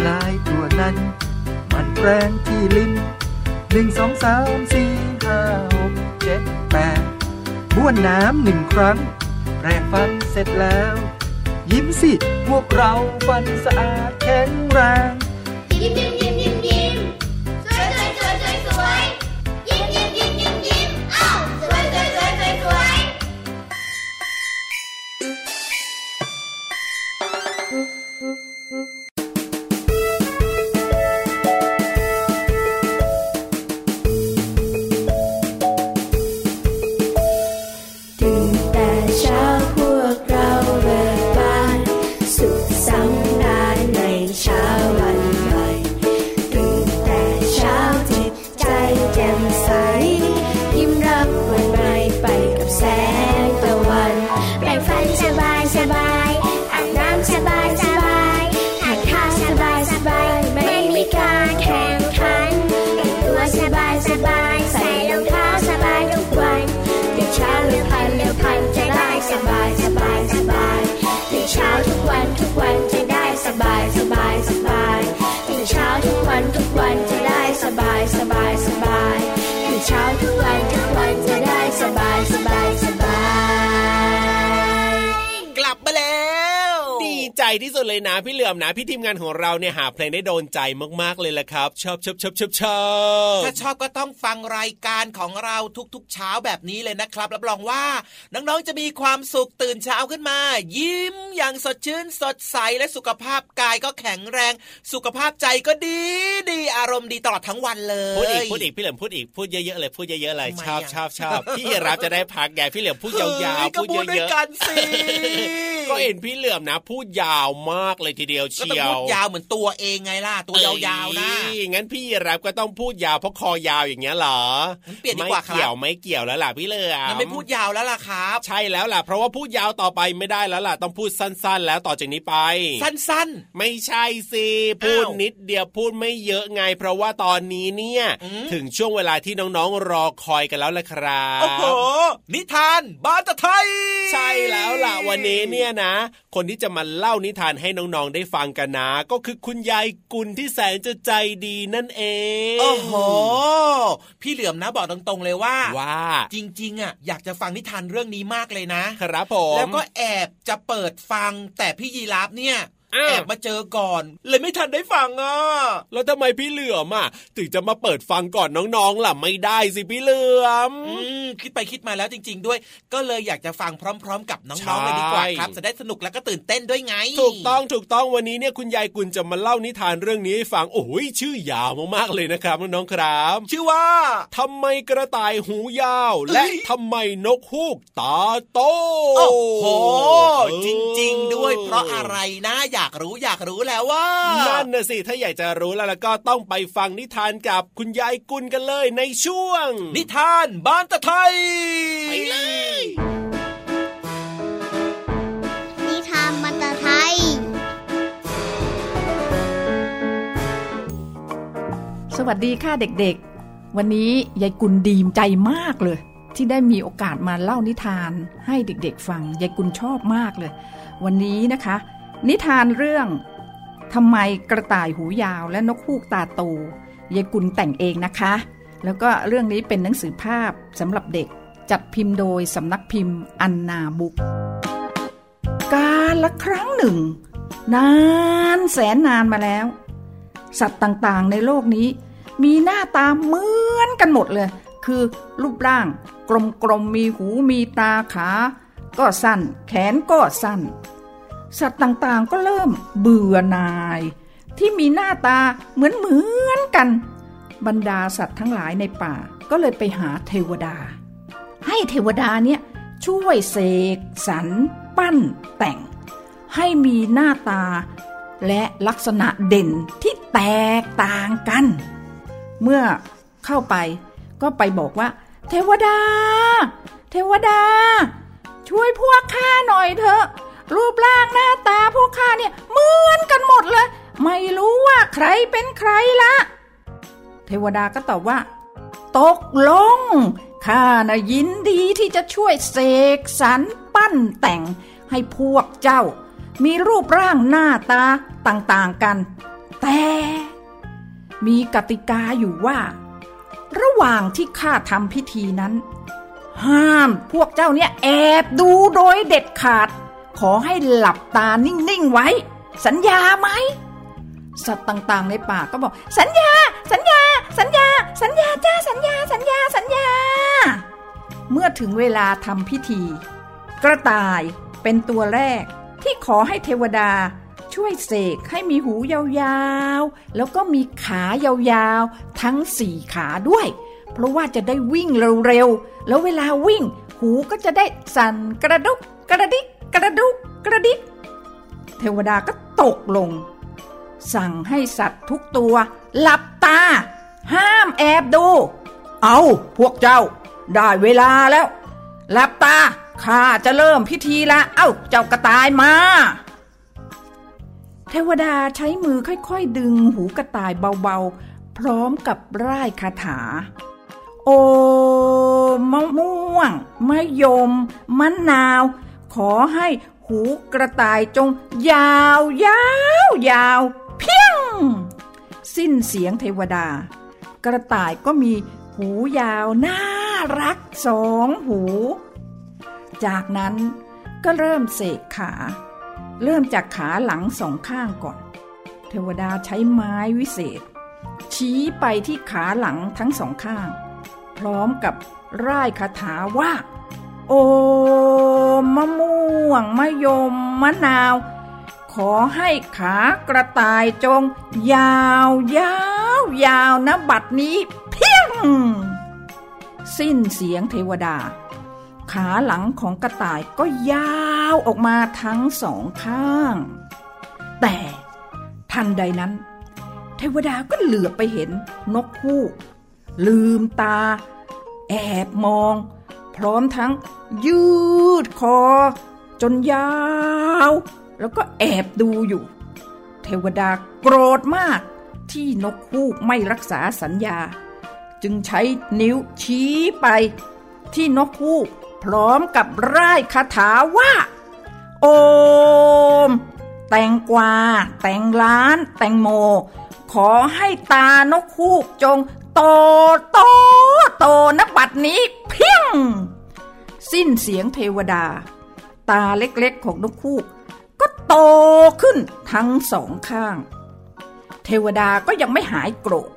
ลายตัวนั้น มันแรงที่ลิ้นหนึ่งสองสามสี่ห้าหกเจ็ดแปดบ้วนน้ำหนึ่งครั้ง แรงฟันเสร็จแล้ว ยิ้มสิ พวกเราฟันสะอาดแข็งแรง ยิ้มยิ้ม เราเนี่ยหาเพลงได้โดนใจมากๆเลยแหละครับ ชอบชอบชอบชอบชอบถ้าชอบก็ต้องฟังรายการของเราทุกๆ เช้าแบบนี้เลยนะครับรับรองว่าน้องๆจะมีความสุขตื่นเช้าขึ้นมา ยิ้มอย่างสดชื่นสดใสและสุขภาพกายก็แข็งแรง สุขภาพใจก็ดีดีอารมณ์ดีตลอดทั้งวันเลยพูดอีกพูดอีกพี่เหลือมพูดอีกพูดเยอะๆเลยพูดเยอะๆเลยทำไมชอบอะชอบชอบพี่รับจะได้พักใหญ่พี่เหลือมพูดยาวๆก็พูดพูดด้วยเยอะกันสิๆก็เห็นพี่เหลือมนะ พูดยาวมากเลยทีเดียวก็เชีต้องยวพูดยาวเหมือนตัวเองไงล่ะตัวยาวๆนะเอ้ยงั้นพี่รับก็ต้องพูดยาวเพราะคอยาวอย่างเงี้ยเหรองั้นเปลี่ยนดีกว่าครับไม่เกี่ยวไม่เกี่ยวแล้วล่ะพี่เหลือมงั้นไม่พูดยาวแล้วล่ะครับ ใช่แล้วล่ะเพราะว่าพูดยาวต่อไปไม่ได้แล้วล่ะต้องพูดสั้น ๆ แล้วต่อจากนี้ไป สั้นไม่ใช่สิพูดนิดเดียวพูดไม่เยอะไง เพราะว่าตอนนี้เนี่ยอืมถึงช่วงเวลาที่น้องๆรอคอยกันแล้วละครัๆบโอ้โหนิทานบาตะไทย ใช่แล้วล่ะวันนี้เนี่ยนะ คนที่จะมาเล่านิทานให้น้องๆได้ฟังกันนะ ก็คือคุณยายกุลที่แสนจะใจดีนั่นเองโอ้โห พี่เหลือมนะบอกตรงๆเลยว่าว่าจริงๆอะอยากจะฟังนิทานเรื่องนี้มากเลยนะ ครับผม แล้วก็แอบจะเปิดฟังแต่พี่ยีราฟเนี่ยอ้าว แอบมาเจอก่อน เลยไม่ทันได้ฟังอะแล้วทำไมพี่เหลือมอะถึงจะมาเปิดฟังก่อนน้องๆล่ะไม่ได้สิพี่เหลือมอืมคิดไปคิดมาแล้วจริง ๆ ด้วย ก็เลยอยากจะฟังพร้อม ๆ กับน้ใช่องๆเลยดีกว่าครับ จะได้สนุกแล้วก็ตื่นเต้นด้วยไง ถูกต้องถูกต้องวันนี้เนี่ยคุณยายกุลจะมาเล่านิทานเรื่องนี้ให้ฟังโอ้ยชื่อยาวมากๆเลยนะครับน้องๆครับ ชื่อว่าทำไมกระต่ายหูยาว และทำไมนกฮูกตาโตโอ้โหเออจริง ๆ ด้วยเพราะอะไรนะอยากรู้อยากรู้แล้วว่า นั่นน่ะสิ ถ้าอยากจะรู้แล้วแล้วก็ต้องไปฟังนิทานกับคุณยายกุลกันเลยในช่วง นิทานบ้านตะไทย ไปเลย นิทานบาตะไทย สวัสดีค่ะเด็กๆ วันนี้ยายกุลดีมใจมากเลยที่ได้มีโอกาสมาเล่านิทานให้เด็กๆฟังยายกุลชอบมากเลย วันนี้นะคะ นิทานเรื่องทำไมกระต่ายหูยาวและนกฮูกตาโตยายกุลแต่งเองนะคะ แล้วก็เรื่องนี้เป็นหนังสือภาพสำหรับเด็กจัดพิมพ์โดยสำนักพิมพ์อันนาบุ๊กการละครั้งหนึ่ง นานแสนนานมาแล้ว สัตว์ต่างๆในโลกนี้ มีหน้าตาเหมือนกันหมดเลย คือรูปร่าง กลมๆมีหูมีตาขา ก็สั้น แขนก็สั้น สัตว์ต่างๆก็เริ่มเบื่อหน่าย ที่มีหน้าตาเหมือนเหมือนกัน บรรดาสัตว์ทั้งหลายในป่าก็เลยไปหาเทวดา ให้เทวดาเนี่ยช่วยเสกสรรปั้นแต่ง ให้มีหน้าตาและลักษณะเด่นที่แตกต่างกัน เมื่อเข้าไปก็ไปบอกว่า เทวดา เทวดา ช่วยพวกข้าหน่อยเถอะ รูปร่างหน้าตาพวกข้าเนี่ยเหมือนกันหมดเลย ไม่รู้ว่าใครเป็นใครละ เทวดาก็ตอบว่า ตกลงข้านะยินดีที่จะช่วยเสกสรรปั้นแต่งให้พวกเจ้า มีรูปร่างหน้าตาต่างๆกัน แต่มีกติกาอยู่ว่า ระหว่างที่ข้าทำพิธีนั้น ห้ามพวกเจ้าเนี่ยแอบดูโดยเด็ดขาด อให้หลับตานิ่ง ๆ ไว้ สัญญาไหม สัตว์ต่างๆ ในป่าก็บอก สัญญา สัญญา สัญญา สัญญาจ้าสัญญา สัญญา สัญญา เมื่อถึงเวลาทำพิธี กระต่ายเป็นตัวแรกที่ขอให้เทวดาช่วยเสกให้มีหูยาวๆ แล้วก็มีขายาวๆ ทั้งสี่ขาด้วย เพราะว่าจะได้วิ่งเร็วๆ แล้วเวลาวิ่ง หูก็จะได้สั่นกระดุกกระดิก กระดุกกระดิก เทวดาก็ตกลง สั่งให้สัตว์ทุกตัวหลับตา ห้ามแอบดู เอาพวกเจ้า ได้เวลาแล้ว หลับตาข้าจะเริ่มพิธีละ เอ้าเจ้ากระต่ายมา เทวดาใช้มือค่อยๆ ดึงหูกระต่ายเบาๆ พร้อมกับร่ายคาถา โอมะม่วงมะยมมะนาว ขอให้หูกระต่ายจงยาวยาวยาว เพียง สิ้นเสียงเทวดา กระต่ายก็มีหูยาวน่ารักสองหู จากนั้นก็เริ่มเสกขา เริ่มจากขาหลังสองข้างก่อน เทวดาใช้ไม้วิเศษ ชี้ไปที่ขาหลังทั้งสองข้าง พร้อมกับร่ายคาถาว่า อมะม่วงมะยมมะนาว ขอให้ขากระต่ายจง ยาวยาวยาวนะบัดนี้ เพียง สิ้นเสียงเทวดา ขาหลังของกระต่ายก็ยาวออกมาทั้งสองข้าง แต่ทันใดนั้น เทวดาก็เหลือบไปเห็นนกฮูกลืมตา แอบมอง พร้อมทั้งยืดคอ จนยาว แล้วก็แอบดูอยู่ เทวดาโกรธมากที่นกฮูกไม่รักษาสัญญา จึงใช้นิ้วชี้ไป ที่นกฮูกพร้อมกับร่ายคาถาว่า โอม แตงกวา แตงล้าน แตงโม ขอให้ตานกฮูกจงโตโต โตนบัดนี้เพียง สิ้นเสียงเทวดา ตาเล็กๆของนกฮูกก็โตขึ้นทั้งสองข้าง เทวดาก็ยังไม่หายโกรธ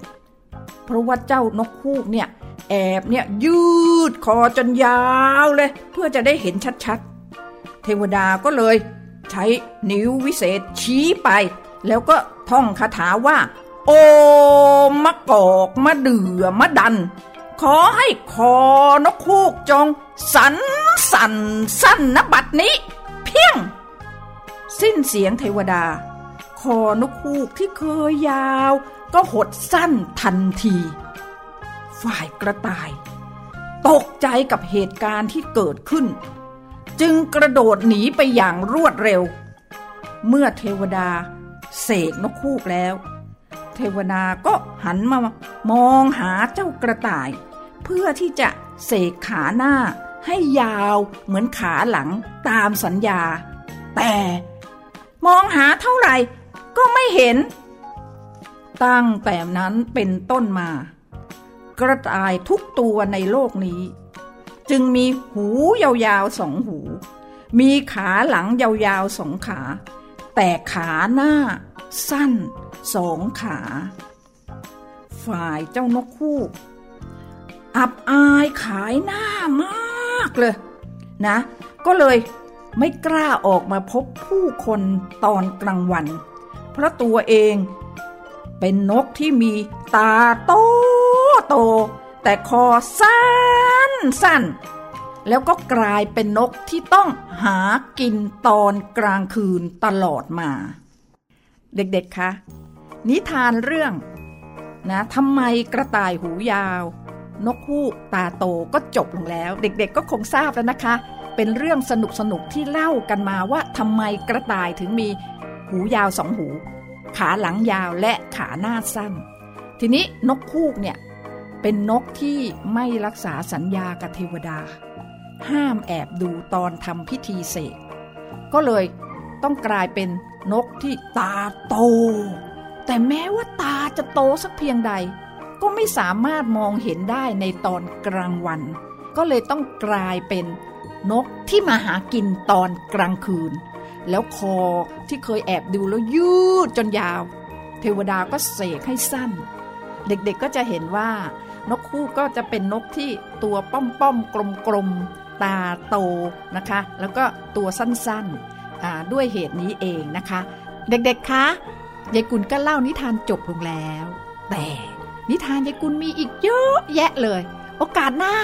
เพราะว่าเจ้านกฮูกเนี่ยแอบเนี่ยยืดคอจนยาวเลย เพื่อจะได้เห็นชัดๆ เทวดาก็เลยใช้นิ้ววิเศษชี้ไป แล้วก็ท่องคาถาว่า โอมมะกอกมะเดือมะดัน ขอให้คอนกฮูกจง สันสันสั้นนบัดนี้ เพียง สิ้นเสียงเทวดา คอนกฮูกที่เคยยาว ก็หดสั้นทันที ฝ่ายกระต่าย ตกใจกับเหตุการณ์ที่เกิดขึ้น จึงกระโดดหนีไปอย่างรวดเร็ว เมื่อเทวดา เสกนกฮูกแล้ว เทวดาก็หันมามองหาเจ้ากระต่าย เพื่อที่จะเสกขาหน้าให้ยาวเหมือนขาหลังตามสัญญา แต่มองหาเท่าไหร่ก็ไม่เห็น ตั้งแต่นั้นเป็นต้นมา กระต่ายทุกตัวในโลกนี้ จึงมีหูยาวๆสองหู มีขาหลังยาวๆสองขา แต่ขาหน้าสั้น สองขา ฝ่ายเจ้านกคู่ อับอายขายหน้ามากเลย นะ ก็เลยไม่กล้าออกมาพบผู้คนตอนกลางวัน เพราะตัวเองเป็นนกที่มีตาโตโต แต่คอสั้นสั้น แล้วก็กลายเป็นนกที่ต้องหากินตอนกลางคืนตลอดมา เด็กๆคะ นิทานเรื่องนะทำไมกระต่ายหูยาว นกฮูกตาโตก็จบลงแล้ว เด็กๆก็คงทราบแล้วนะคะ เป็นเรื่องสนุกๆที่เล่ากันมาว่าทำไมกระต่ายถึงมีหูยาวสองหู ขาหลังยาวและขาหน้าสั้น ทีนี้นกฮูกเนี่ยเป็นนกที่ไม่รักษาสัญญากับเทวดา ห้ามแอบดูตอนทำพิธีเสกก็เลยต้องกลายเป็นนกที่ตาโต แต่แม้ว่าตาจะโตสักเพียงใด ก็ไม่สามารถมองเห็นได้ในตอนกลางวัน ก็เลยต้องกลายเป็นนกที่มาหากินตอนกลางคืน แล้วคอที่เคยแอบดูแล้วยืดจนยาว เทวดาก็เสกให้สั้น เด็กๆก็จะเห็นว่านกคู่ก็จะเป็นนกที่ตัวป้อมๆกลมๆ ตาโตนะคะ แล้วก็ตัวสั้นๆด้วยเหตุนี้เองนะคะ เด็กๆคะ ยายกุลก็เล่านิทานจบลงแล้ว แต่นิทานยายกุลมีอีกเยอะแยะเลย โอกาสหน้า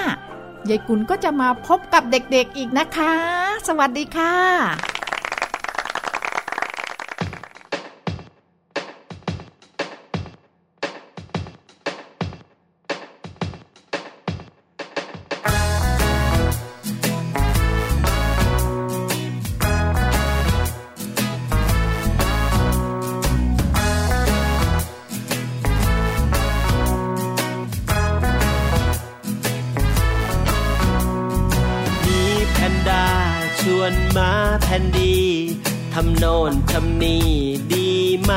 ยายกุลก็จะมาพบกับเด็กๆอีกนะคะ สวัสดีค่ะ นมาแพนดีทำโน่นทำนี่ดีไหม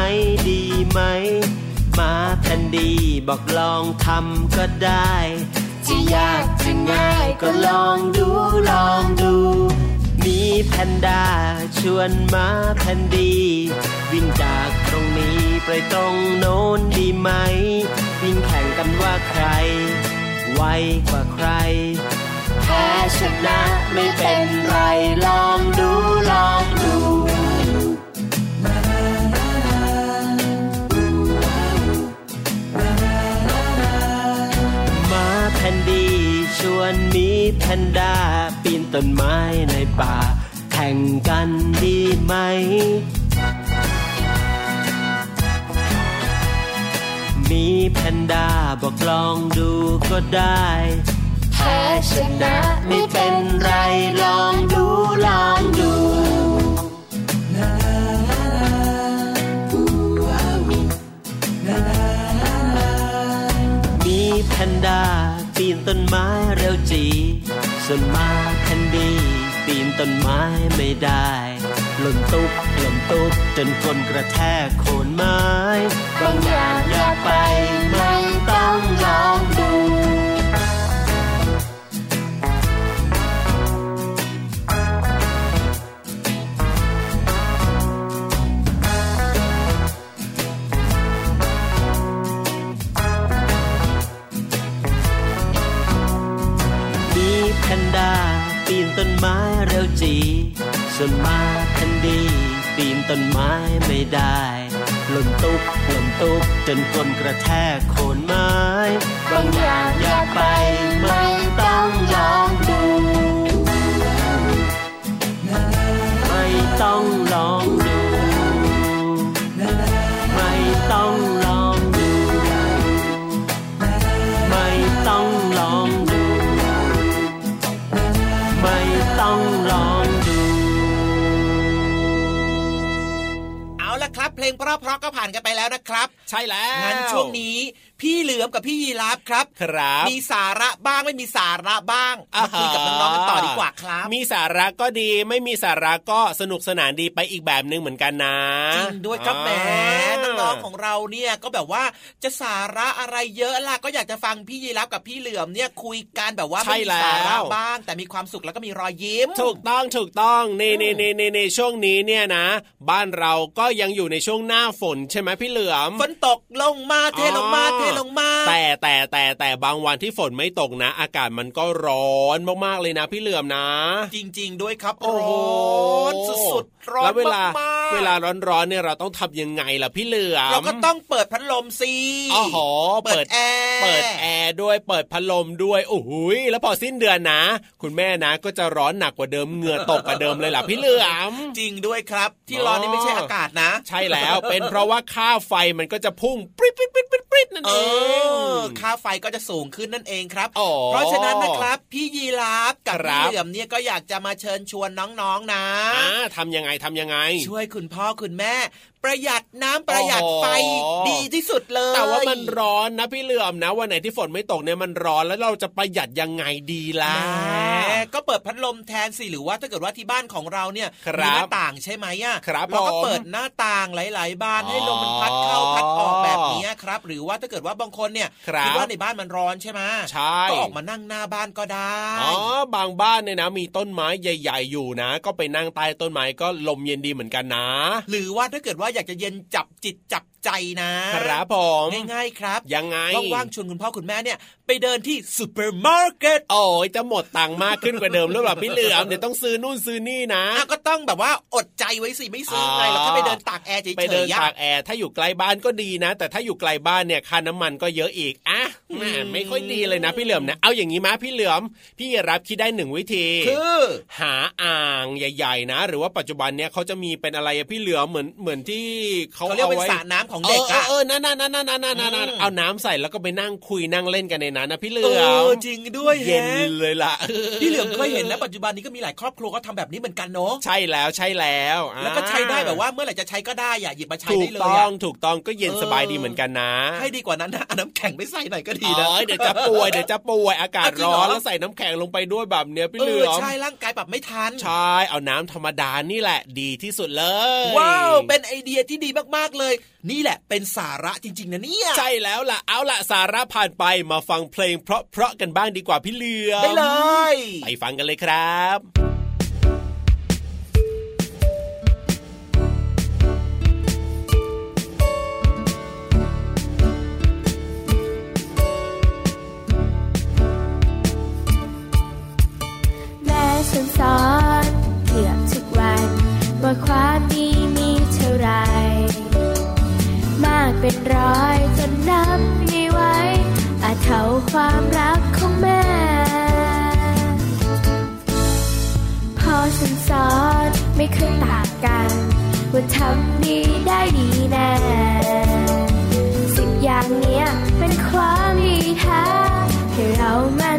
ดีไหมมาแพนดีบอกลองทำก็ได้ จะยากจะง่ายก็ลองดูลองดู มีแพนด้าชวนมาแพนดี วิ่งจากตรงนี้ไปตรงโน้นดีไหม วิ่งแข่งกันว่าใคร ไวกว่าใคร พ้ชนะไม่เป็นไรลองดูลองดูมาแพนดีชวนมีแพนด้าปีนต้นไม้ในป่า แข่งกันดีไหม มีแพนด้าบอกลองดูก็ได้ พ้ชนะไม่เป็นไรลองดูลองดูมีแพนด้าปีนต้นไม้เร็วจีส่วนมาแคนดีปีนต้นไม้ไม่ได้หล่นตุ๊บหล่นตุ๊บจนคนกระแทกโคนไม้บางอย่างอยากไปไม่ มีแพนด้าปีนต้นไม้เร็วจีส่วนมาแคนดี ปีนต้นไม้ไม่ได้หล่นตุ๊บหล่นตุ๊บจนคนกระแทกโคนไม้บางอย่างอยากไปไม่ต้องลองดู ไม่ต้องลอง เพลงเพราะๆก็ผ่านกันไปแล้วนะครับ ใช่แล้วงั้นช่วงนี้พี่เหลือมกับพี่ยีราฟครับ ครับ มีสาระบ้างไม่มีสาระบ้างมาคุยกับน้องๆกันต่อดีกว่าครับ มีสาระก็ดีไม่มีสาระก็สนุกสนานดีไปอีกแบบหนึ่งเหมือนกันนะจริงด้วยครับแหมอ่าน้องๆของเราเนี่ยก็แบบว่าจะสาระอะไรเยอะล่ะก็อยากจะฟังพี่ยีรับกับพี่เหลือมเนี่ยคุยกันแบบว่าใช่ไม่มีแล้วสาระบ้าง แต่มีความสุขแล้วก็มีรอยยิ้ม ถูกต้องถูกต้องนี่นี่นี่นี่ในช่วงนี้เนี่ยนะ บ้านเราก็ยังอยู่ในช่วงหน้าฝนใช่ไหมพี่เหลือมฝนตกลงมาเทลงมาเทลงมา แต่แต่แต่แต่บางวันที่ฝนไม่ตกนะ อากาศมันก็ร้อนมากๆเลยนะ พี่เหลือมนะ จริง ๆ ด้วยครับโอ้โหร้อนสุดๆร้อนแล้วเวลามากๆเวลาร้อนๆเนี่ยเราต้องทำยังไงล่ะพี่เหลือมเราก็ต้องเปิดพัดลมสิอ๋อหอเปิดแอร์เปิดแอร์ด้วยเปิดพัดลมด้วยโอ้โหยแล้วพอสิ้นเดือนนะ คุณแม่นะก็จะร้อนหนักกว่าเดิมเหงื่อตกกว่าเดิมเลยล่ะพี่เหลือมจริงด้วยครับ ที่ร้อนนี่ไม่ใช่อากาศนะ ใช่แล้วเป็นเพราะว่าค่าไฟมันก็จะพุ่งปริ๊ดปริ๊ดปริ๊ดปริ๊ดปริ๊ดนั่นเอเองอค่าไฟก็จะสูงขึ้นนั่นเองครับอ๋อเพราะฉะนั้นนะครับ พี่ยีราฟกับครัพี่บเหลือมเนี่ยก็อยากจะมาเชิญชวนน้องๆนะอ่าทำยังไงทำยังไง ช่วยคุณพ่อคุณแม่ ประหยัดน้ำประหยัดไฟโอ้โหดีที่สุดเลย แต่ว่ามันร้อนนะพี่เหลือมนะวันไหนที่ฝนไม่ตกเนี่ยมันร้อนแล้วเราจะประหยัดยังไงดีล่ะแหมก็เปิดพัดลมแทนสิหรือว่าถ้าเกิดว่าที่บ้านของเราเนี่ยครับมีหน้าต่างใช่ไหมอะครับเราก็ผมเปิดหน้าต่างหลาย ๆบานให้ลมมันพัดอ๋อเข้าพัดออกแบบนี้ครับ หรือว่าถ้าเกิดว่าบางคนเนี่ยครับดว่าในบ้านมันร้อนใช่ไหมใช่ก็ออกมานั่งหน้าบ้านก็ได้อ๋อบางบ้านเนี่ยนะ มีต้นไม้ใหญ่ ๆ อยู่นะ ก็ไปนั่งใต้ต้นไม้ก็ลมเย็นดีเหมือนกันนะ หรือว่าถ้าเกิดว่าอยากจะเย็นจับจิตจับใจนะครับผมง่ายๆครับยังไงว่างๆชวนคุณพ่อคุณแม่เนี่ยไปเดินที่ซูเปอร์มาร์เก็ตโอ้ยจะหมดตังค์มากขึ้นกว่าเดิมหรือเปล่าพี่เหลือมเดี๋ยวต้องซื้อนู่นซื้อนี่นะอะก็ต้องแบบว่าอดใจไว้สิไม่ซื้อไงอ๋อเราแค่ไปเดินตากแอร์เฉยๆไปเดินอะตากแอร์ถ้าอยู่ไกลบ้านก็ดีนะ แต่ถ้าอยู่ไกลบ้านเนี่ยค่าน้ำมันก็เยอะอีกอะแหม่ไม่ค่อยดีเลยนะพี่เหลือมนะเอาอย่างนี้มาพี่เหลือม พี่รับคิดได้หนึ่งวิธีคือหาอ่างใหญ่ ๆ นะ หรือว่าปัจจุบันเนี่ยเขาจะมีเป็นอะไรอะพี่เหลือมเหมือนเหมือนที่เขาเขาเรียกเป็นไว้สระน้ำของเอเด็กอเอออะเออนั่นนั่นนั่นนั่นนั่นนั่นอืมเอาน้ำใส่แล้วก็ไปนั่งคุยนั่งเล่นกันในนั้นนะพี่เหลืเอออมจริงด้วยเย็นแฮะเลยล่ะพี่เหลือมเคยเห็นนะปัจจุบันนี้ก็มีหลายครอบครัวก็ทำแบบนี้เหมือนกันเนาะใช่แล้วใช่แล้วอ่าแล้วก็ใช้ได้แบบว่าเมื่อไหร่จะใช้ก็ได้อย่าหยิบมาใช้ถูได้กเลยต้ออะงถูกต้องก็เย็นเออสบายดีเหมือนกันนะ ให้ดีกว่านั้นนะเอาน้ำแข็งไปใส่หน่อยก็ดีนะอ๋อเดี๋ยวจะป่วยเดี๋ยวจะป่วยอากาศเอาจริงร้อนเหรอแล้วใส่น้ำแข็งลงไปด้วยแบบเนี้ยพี่เอเหลืออมใช่ร่างกายปรับไม่ทันใช่เอาน้ำธรรมดานี่แหละดีที่สุดเลย ว้าวเป็นไอเดียที่ดีมากๆเลย นี่แหละเป็นสาระจริง ๆ นะเนี่ยใช่แล้วล่ะเอาล่ะสาระผ่านไปมาฟังเพลงเพราะๆกันบ้างดีกว่าพี่เหลือมได้เลย ไปฟังกันเลยครับแม่ฉันสอน เป็นร้อยจนนับไม่ไหวอาจเท่าความรักของแม่ พอฉันสอนไม่เคยต่างกัน ว่าทำดีได้ดีแน่สิบอย่างเนี้ยเป็นความดีแท้ให้เรามา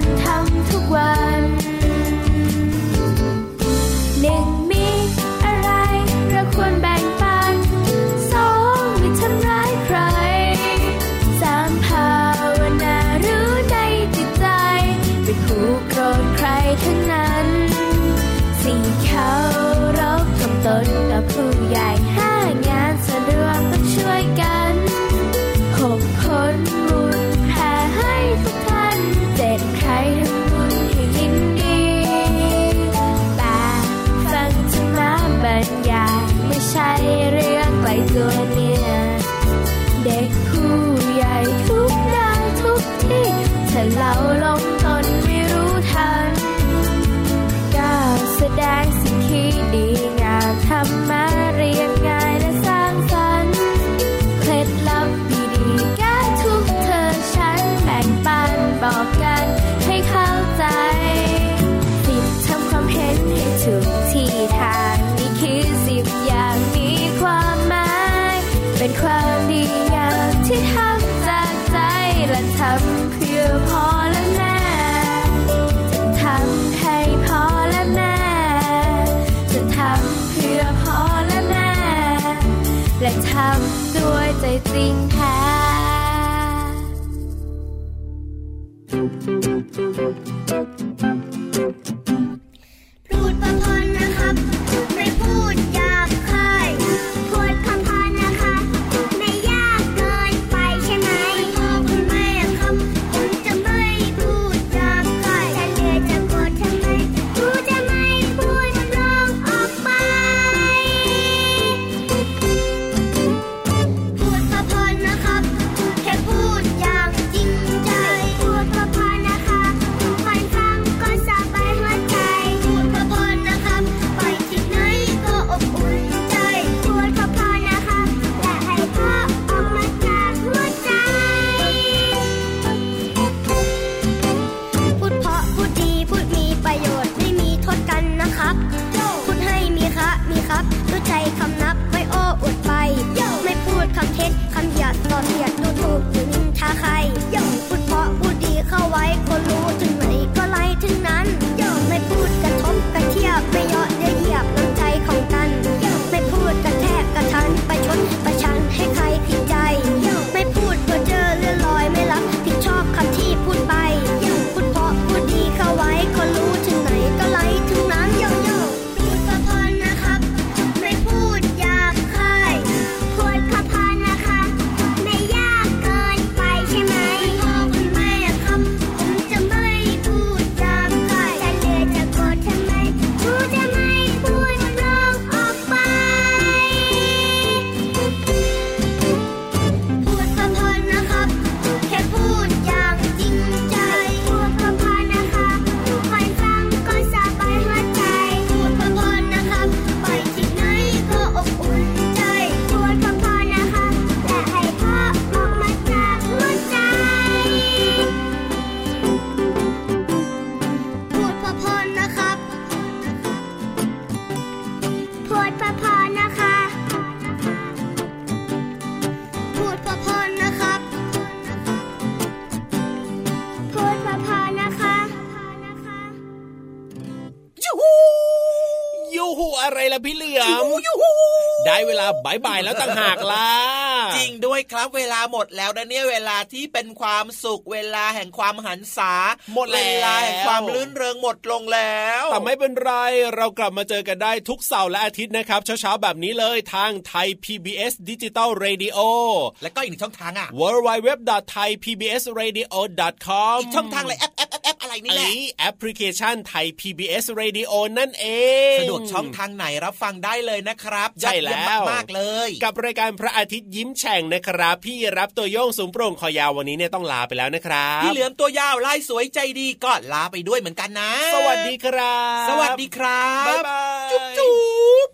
ด้วยใจจริงแท้ายบ่ายแล้วต่างหากล่า ยครับ เวลาหมดแล้วนะเนี่ยเวลาที่เป็นความสุขเวลาแห่งความหรรษาหมดเวลาแห่งความรื่นเริงหมดลงแล้วแต่ไม่เป็นไรเรากลับมาเจอกันได้ทุกเสาร์และอาทิตย์นะครับเช้าๆแบบนี้เลยทางไทย PBS Digital Radio และก็อีกหนึ่งช่องทางอะ w w w t h a i p b s r a d i o c o m อีกช่องทางเลยแอปแอปแอปแอปอะไรนี่แหละแอปพลิเคชันไทย PBS Radio นั่นเอง สะดวกช่องทางไหนรับฟังได้เลยนะครับใช่แล้วมากๆเลย กับรายการพระอาทิตย์ยิ้มแฉ่งนะครับ พี่รับตัวโยงสูงโปร่งคอยาววันนี้เนี่ยต้องลาไปแล้วนะครับพี่เหลือมตัวยาวลายสวยใจดีก็ลาไปด้วยเหมือนกันนะ สวัสดีครับ สวัสดีครับบ๊ายบายจุ๊บ